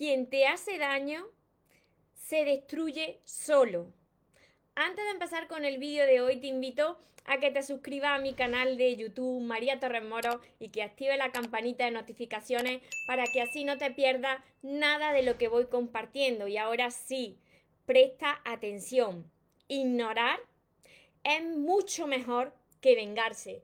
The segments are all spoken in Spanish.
quien te hace daño se destruye solo. Antes de empezar con el vídeo de hoy, te invito a que te suscribas a mi canal de YouTube María Torres Moro y que active la campanita de notificaciones para que así no te pierdas nada de lo que voy compartiendo. Y ahora sí, presta atención. Ignorar es mucho mejor que vengarse.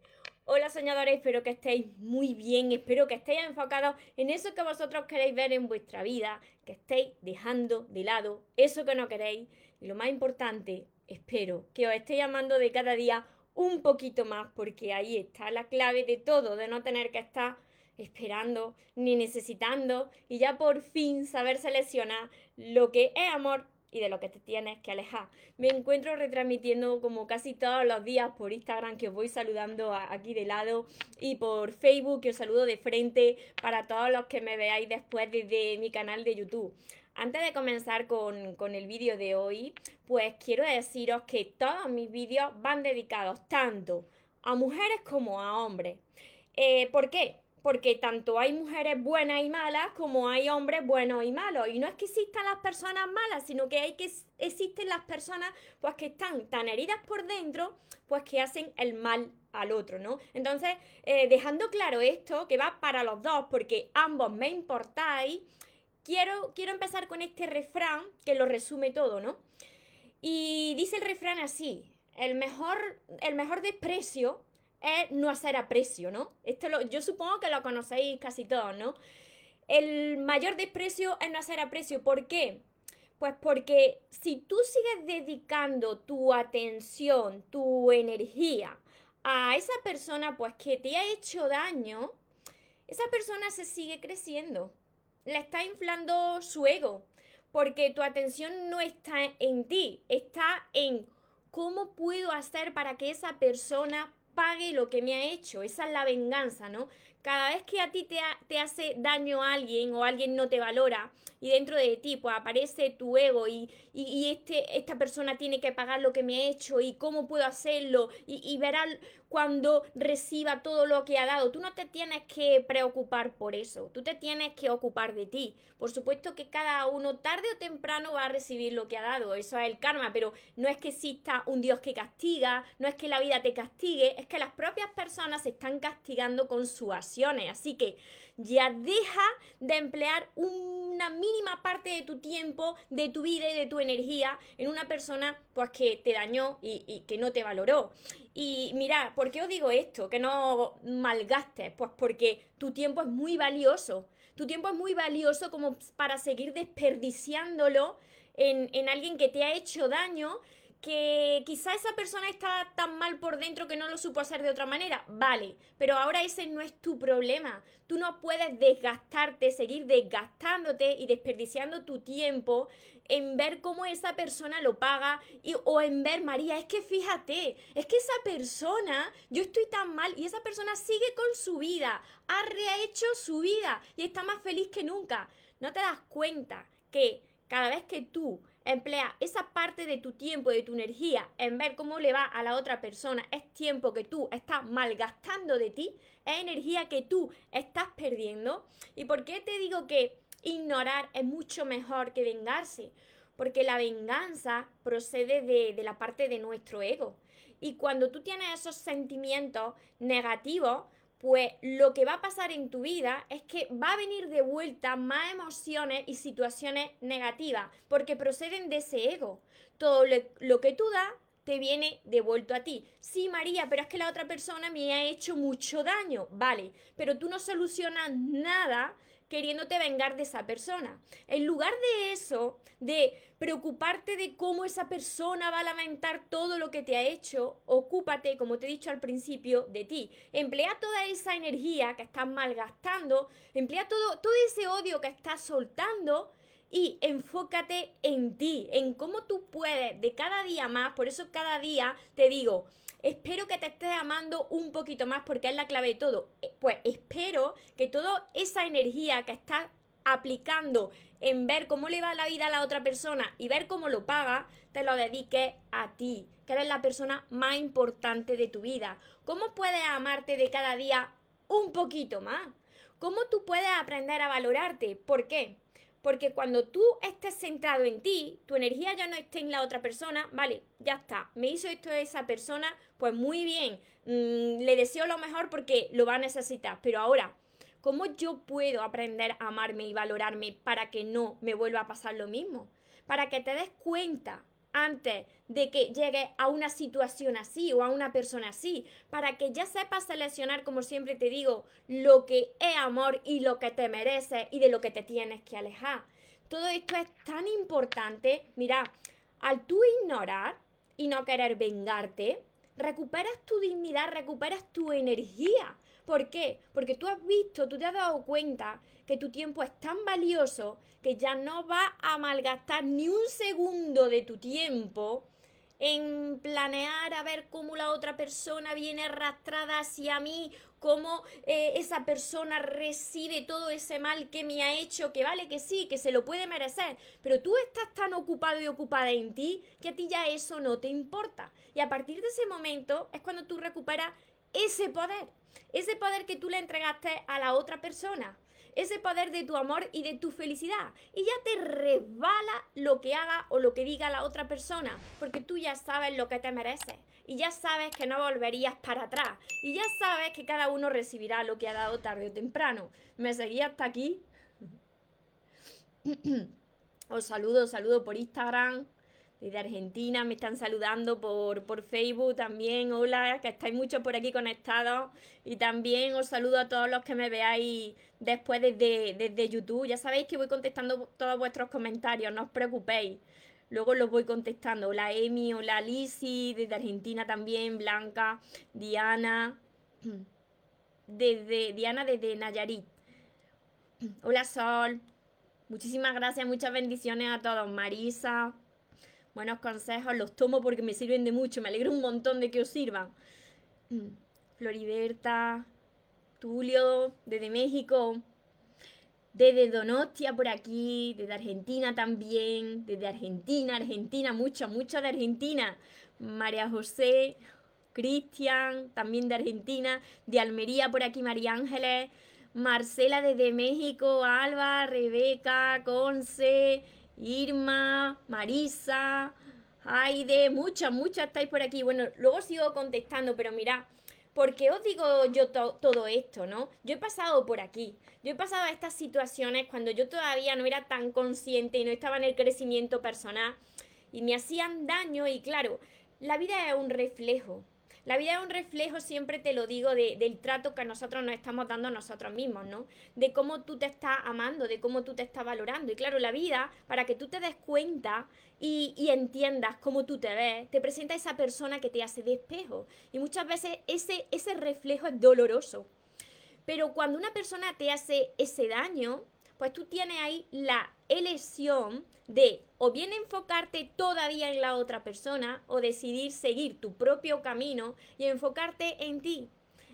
Hola soñadores, espero que estéis muy bien, espero que estéis enfocados en eso que vosotros queréis ver en vuestra vida, que estéis dejando de lado eso que no queréis. Y lo más importante, espero que os estéis amando de cada día un poquito más porque ahí está la clave de todo, de no tener que estar esperando ni necesitando y ya por fin saber seleccionar lo que es amor y de lo que te tienes que alejar. Me encuentro retransmitiendo como casi todos los días por Instagram que os voy saludando aquí de lado y por Facebook que os saludo de frente para todos los que me veáis después desde mi canal de YouTube. Antes de comenzar con, con el vídeo de hoy, pues quiero deciros que todos mis vídeos van dedicados tanto a mujeres como a hombres. Eh, ¿Por qué? Porque tanto hay mujeres buenas y malas como hay hombres buenos y malos. Y no es que existan las personas malas, sino que hay que existen las personas pues que están tan heridas por dentro, pues que hacen el mal al otro, ¿no? Entonces, eh, dejando claro esto, que va para los dos, porque ambos me importáis, quiero, quiero empezar con este refrán que lo resume todo, ¿no? Y dice el refrán así, el mejor, el mejor desprecio es no hacer aprecio, ¿no? Esto lo, yo supongo que lo conocéis casi todos, ¿no? El mayor desprecio es no hacer aprecio. ¿Por qué? Pues porque si tú sigues dedicando tu atención, tu energía a esa persona pues que te ha hecho daño, esa persona se sigue creciendo. Le está inflando su ego, porque tu atención no está en ti, está en cómo puedo hacer para que esa persona pague lo que me ha hecho. Esa es la venganza, ¿no? Cada vez que a ti te, te hace daño a alguien o alguien no te valora y dentro de ti pues aparece tu ego y, este, esta persona tiene que pagar lo que me ha hecho y cómo puedo hacerlo y, y verá cuando reciba todo lo que ha dado. Tú no te tienes que preocupar por eso, tú te tienes que ocupar de ti. Por supuesto que cada uno tarde o temprano va a recibir lo que ha dado, eso es el karma, pero no es que exista un Dios que castiga, no es que la vida te castigue, es que las propias personas se están castigando con sus Así que ya deja de emplear una mínima parte de tu tiempo, de tu vida y de tu energía en una persona pues que te dañó y, y que no te valoró. Y mira, ¿por qué os digo esto? Que no malgastes. Pues porque tu tiempo es muy valioso. Tu tiempo es muy valioso como para seguir desperdiciándolo en, en alguien que te ha hecho daño que quizá esa persona está tan mal por dentro que no lo supo hacer de otra manera, vale, pero ahora ese no es tu problema. Tú no puedes desgastarte, seguir desgastándote y desperdiciando tu tiempo en ver cómo esa persona lo paga y, o en ver, María, es que fíjate, es que esa persona, yo estoy tan mal y esa persona sigue con su vida, ha rehecho su vida y está más feliz que nunca. No te das cuenta que cada vez que tú emplea esa parte de tu tiempo, de tu energía en ver cómo le va a la otra persona, es tiempo que tú estás malgastando de ti, es energía que tú estás perdiendo. ¿Y por qué te digo que ignorar es mucho mejor que vengarse? Porque la venganza procede de, de la parte de nuestro ego. Y cuando tú tienes esos sentimientos negativos, pues lo que va a pasar en tu vida es que va a venir de vuelta más emociones y situaciones negativas, porque proceden de ese ego. Todo lo, que tú das te viene devuelto a ti. Sí, María, pero es que la otra persona me ha hecho mucho daño. Vale, pero tú no solucionas nada queriéndote vengar de esa persona. En lugar de eso, de preocuparte de cómo esa persona va a lamentar todo lo que te ha hecho, ocúpate, como te he dicho al principio, de ti. Emplea toda esa energía que estás malgastando, emplea todo, todo ese odio que estás soltando y enfócate en ti, en cómo tú puedes de cada día más, por eso cada día te digo, espero que te estés amando un poquito más porque es la clave de todo. Eh, pues espero que toda esa energía que estás aplicando en ver cómo le va la vida a la otra persona y ver cómo lo paga, te lo dediques a ti, que eres la persona más importante de tu vida. ¿Cómo puedes amarte de cada día un poquito más? ¿Cómo tú puedes aprender a valorarte? ¿Por qué? Porque cuando tú estés centrado en ti, tu energía ya no esté en la otra persona, vale, ya está, me hizo esto esa persona, pues muy bien, mm, le deseo lo mejor porque lo va a necesitar, pero ahora, ¿cómo yo puedo aprender a amarme y valorarme para que no me vuelva a pasar lo mismo? Para que te des cuenta antes de que llegue a una situación así o a una persona así, para que ya sepas seleccionar, como siempre te digo, lo que es amor y lo que te mereces y de lo que te tienes que alejar. Todo esto es tan importante. Mira, al tú ignorar y no querer vengarte, recuperas tu dignidad, recuperas tu energía. ¿Por qué? Porque tú has visto, tú te has dado cuenta que tu tiempo es tan valioso que ya no vas a malgastar ni un segundo de tu tiempo en planear a ver cómo la otra persona viene arrastrada hacia mí, cómo eh, esa persona recibe todo ese mal que me ha hecho, que vale que sí, que se lo puede merecer, pero tú estás tan ocupado y ocupada en ti que a ti ya eso no te importa. Y a partir de ese momento es cuando tú recuperas ese poder, ese poder que tú le entregaste a la otra persona ese poder de tu amor y de tu felicidad. Y ya te resbala lo que haga o lo que diga la otra persona, porque tú ya sabes lo que te mereces. Y ya sabes que no volverías para atrás. Y ya sabes que cada uno recibirá lo que ha dado tarde o temprano. ¿Me seguía hasta aquí? Os saludo, os saludo por Instagram desde Argentina, me están saludando por, por Facebook también. Hola, que estáis muchos por aquí conectados. Y también os saludo a todos los que me veáis después desde, desde YouTube. Ya sabéis que voy contestando todos vuestros comentarios, no os preocupéis. Luego los voy contestando. Hola Emi, hola Lisi, desde Argentina también, Blanca, Diana, desde Diana desde Nayarit. Hola Sol, muchísimas gracias, muchas bendiciones a todos. Marisa, buenos consejos, los tomo porque me sirven de mucho, me alegro un montón de que os sirvan. Floriberta, Tulio, desde México, desde Donostia por aquí, desde Argentina también, desde Argentina, Argentina, mucho, mucho de Argentina. María José, Cristian, también de Argentina, de Almería por aquí, María Ángeles, Marcela desde México, Alba, Rebeca, Conce, Irma, Marisa, Aide, muchas, muchas estáis por aquí. Bueno, luego sigo contestando, pero mira, ¿por qué os digo yo todo esto, no? Yo he pasado por aquí, yo he pasado a estas situaciones cuando yo todavía no era tan consciente y no estaba en el crecimiento personal y me hacían daño y claro, la vida es un reflejo. La vida es un reflejo, siempre te lo digo, del trato que nosotros nos estamos dando a nosotros mismos, ¿no? De cómo tú te estás amando, de cómo tú te estás valorando. Y claro, la vida, para que tú te des cuenta y, y entiendas cómo tú te ves, te presenta esa persona que te hace de espejo. Y muchas veces ese, ese reflejo es doloroso. Pero cuando una persona te hace ese daño, pues tú tienes ahí la elección de o bien enfocarte todavía en la otra persona o decidir seguir tu propio camino y enfocarte en ti,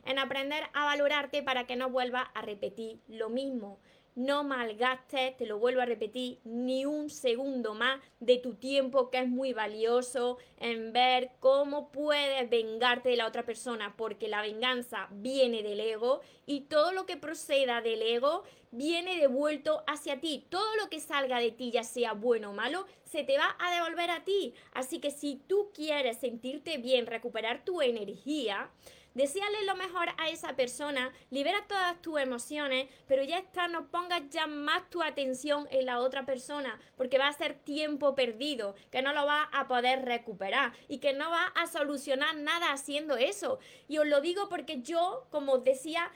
en aprender a valorarte para que no vuelvas a repetir lo mismo. No malgastes, te lo vuelvo a repetir, ni un segundo más de tu tiempo que es muy valioso en ver cómo puedes vengarte de la otra persona, porque la venganza viene del ego y todo lo que proceda del ego viene devuelto hacia ti. Todo lo que salga de ti, ya sea bueno o malo, se te va a devolver a ti. Así que si tú quieres sentirte bien, recuperar tu energía, Deseale lo mejor a esa persona, libera todas tus emociones, pero ya está, no pongas ya más tu atención en la otra persona, porque va a ser tiempo perdido, que no lo va a poder recuperar y que no va a solucionar nada haciendo eso. Y os lo digo porque yo, como os decía,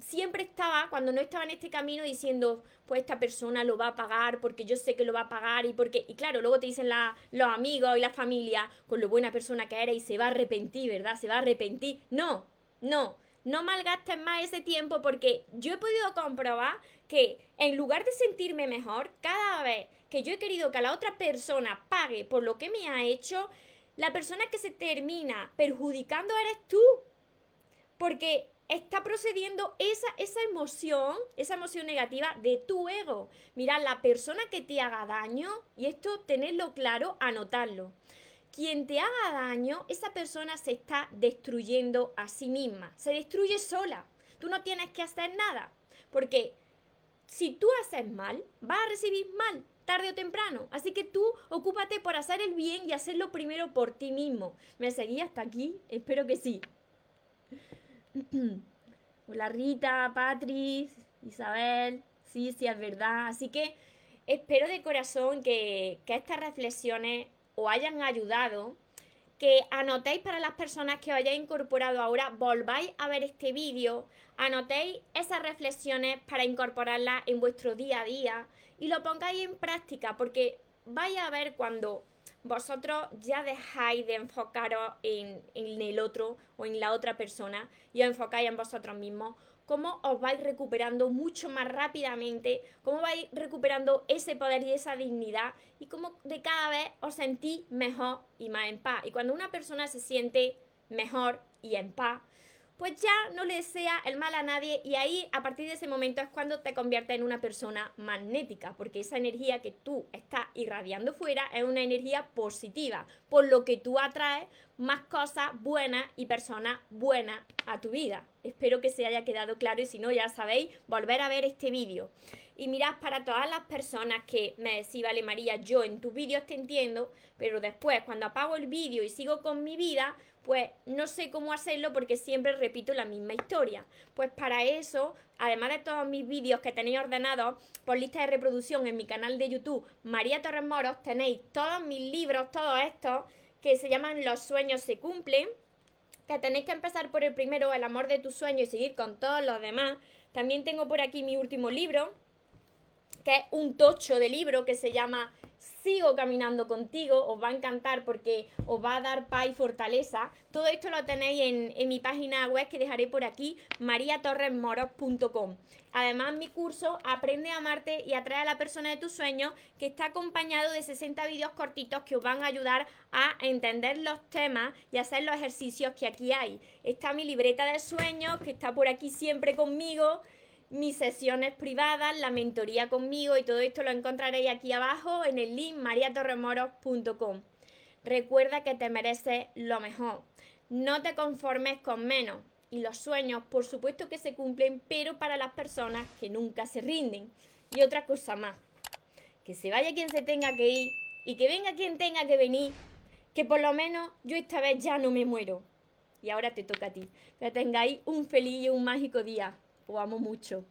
siempre estaba, cuando no estaba en este camino, diciendo, pues esta persona lo va a pagar porque yo sé que lo va a pagar y porque, y claro, luego te dicen los amigos y la familia con lo buena persona que eres y se va a arrepentir, ¿verdad? Se va a arrepentir. No, no, no malgastes más ese tiempo porque yo he podido comprobar que en lugar de sentirme mejor, cada vez que yo he querido que la otra persona pague por lo que me ha hecho, la persona que se termina perjudicando eres tú. Porque está procediendo esa, esa emoción, esa emoción negativa de tu ego. Mira, la persona que te haga daño, y esto tenerlo claro, anotarlo. Quien te haga daño, esa persona se está destruyendo a sí misma, se destruye sola. Tú no tienes que hacer nada, porque si tú haces mal, vas a recibir mal, tarde o temprano. Así que tú ocúpate por hacer el bien y hacerlo primero por ti mismo. ¿Me seguí hasta aquí? Espero que sí. Hola Rita, Patris, Isabel. Sí, sí, es verdad. Así que espero de corazón que, que estas reflexiones os hayan ayudado que anotéis para las personas que os hayáis incorporado ahora, volváis a ver este vídeo, anotéis esas reflexiones para incorporarlas en vuestro día a día y lo pongáis en práctica, porque vais a ver cuando vosotros ya dejáis de enfocaros en, en el otro o en la otra persona y os enfocáis en vosotros mismos, cómo os vais recuperando mucho más rápidamente, cómo vais recuperando ese poder y esa dignidad y cómo de cada vez os sentís mejor y más en paz. Y cuando una persona se siente mejor y en paz, pues ya no le desea el mal a nadie y ahí a partir de ese momento es cuando te conviertes en una persona magnética, porque esa energía que tú estás irradiando fuera es una energía positiva, por lo que tú atraes más cosas buenas y personas buenas a tu vida. Espero que se haya quedado claro y si no ya sabéis, volver a ver este vídeo. Y mirad, para todas las personas que me decís, vale María, yo en tus vídeos te entiendo, pero después cuando apago el vídeo y sigo con mi vida, pues no sé cómo hacerlo porque siempre repito la misma historia. Pues para eso, además de todos mis vídeos que tenéis ordenados por lista de reproducción en mi canal de YouTube, María Torres Moros, tenéis todos mis libros, todos estos, que se llaman Los sueños se cumplen, que tenéis que empezar por el primero, El amor de tu sueño, y seguir con todos los demás. También tengo por aquí mi último libro, que es un tocho de libro que se llama sigo caminando contigo, os va a encantar porque os va a dar paz y fortaleza. Todo esto lo tenéis en, mi página web que dejaré por aquí, mariatorresmoros.com. Además, mi curso Aprende a amarte y atrae a la persona de tus sueños, que está acompañado de 60 vídeos cortitos que os van a ayudar a entender los temas y hacer los ejercicios que aquí hay. Está mi libreta de sueños, que está por aquí siempre conmigo mis sesiones privadas, la mentoría conmigo y todo esto lo encontraréis aquí abajo en el link mariatorremoros.com. Recuerda que te mereces lo mejor. No te conformes con menos. Y los sueños, por supuesto que se cumplen, pero para las personas que nunca se rinden. Y otra cosa más. Que se vaya quien se tenga que ir y que venga quien tenga que venir. Que por lo menos yo esta vez ya no me muero. Y ahora te toca a ti. Que tengáis un feliz y un mágico día. Os amo mucho.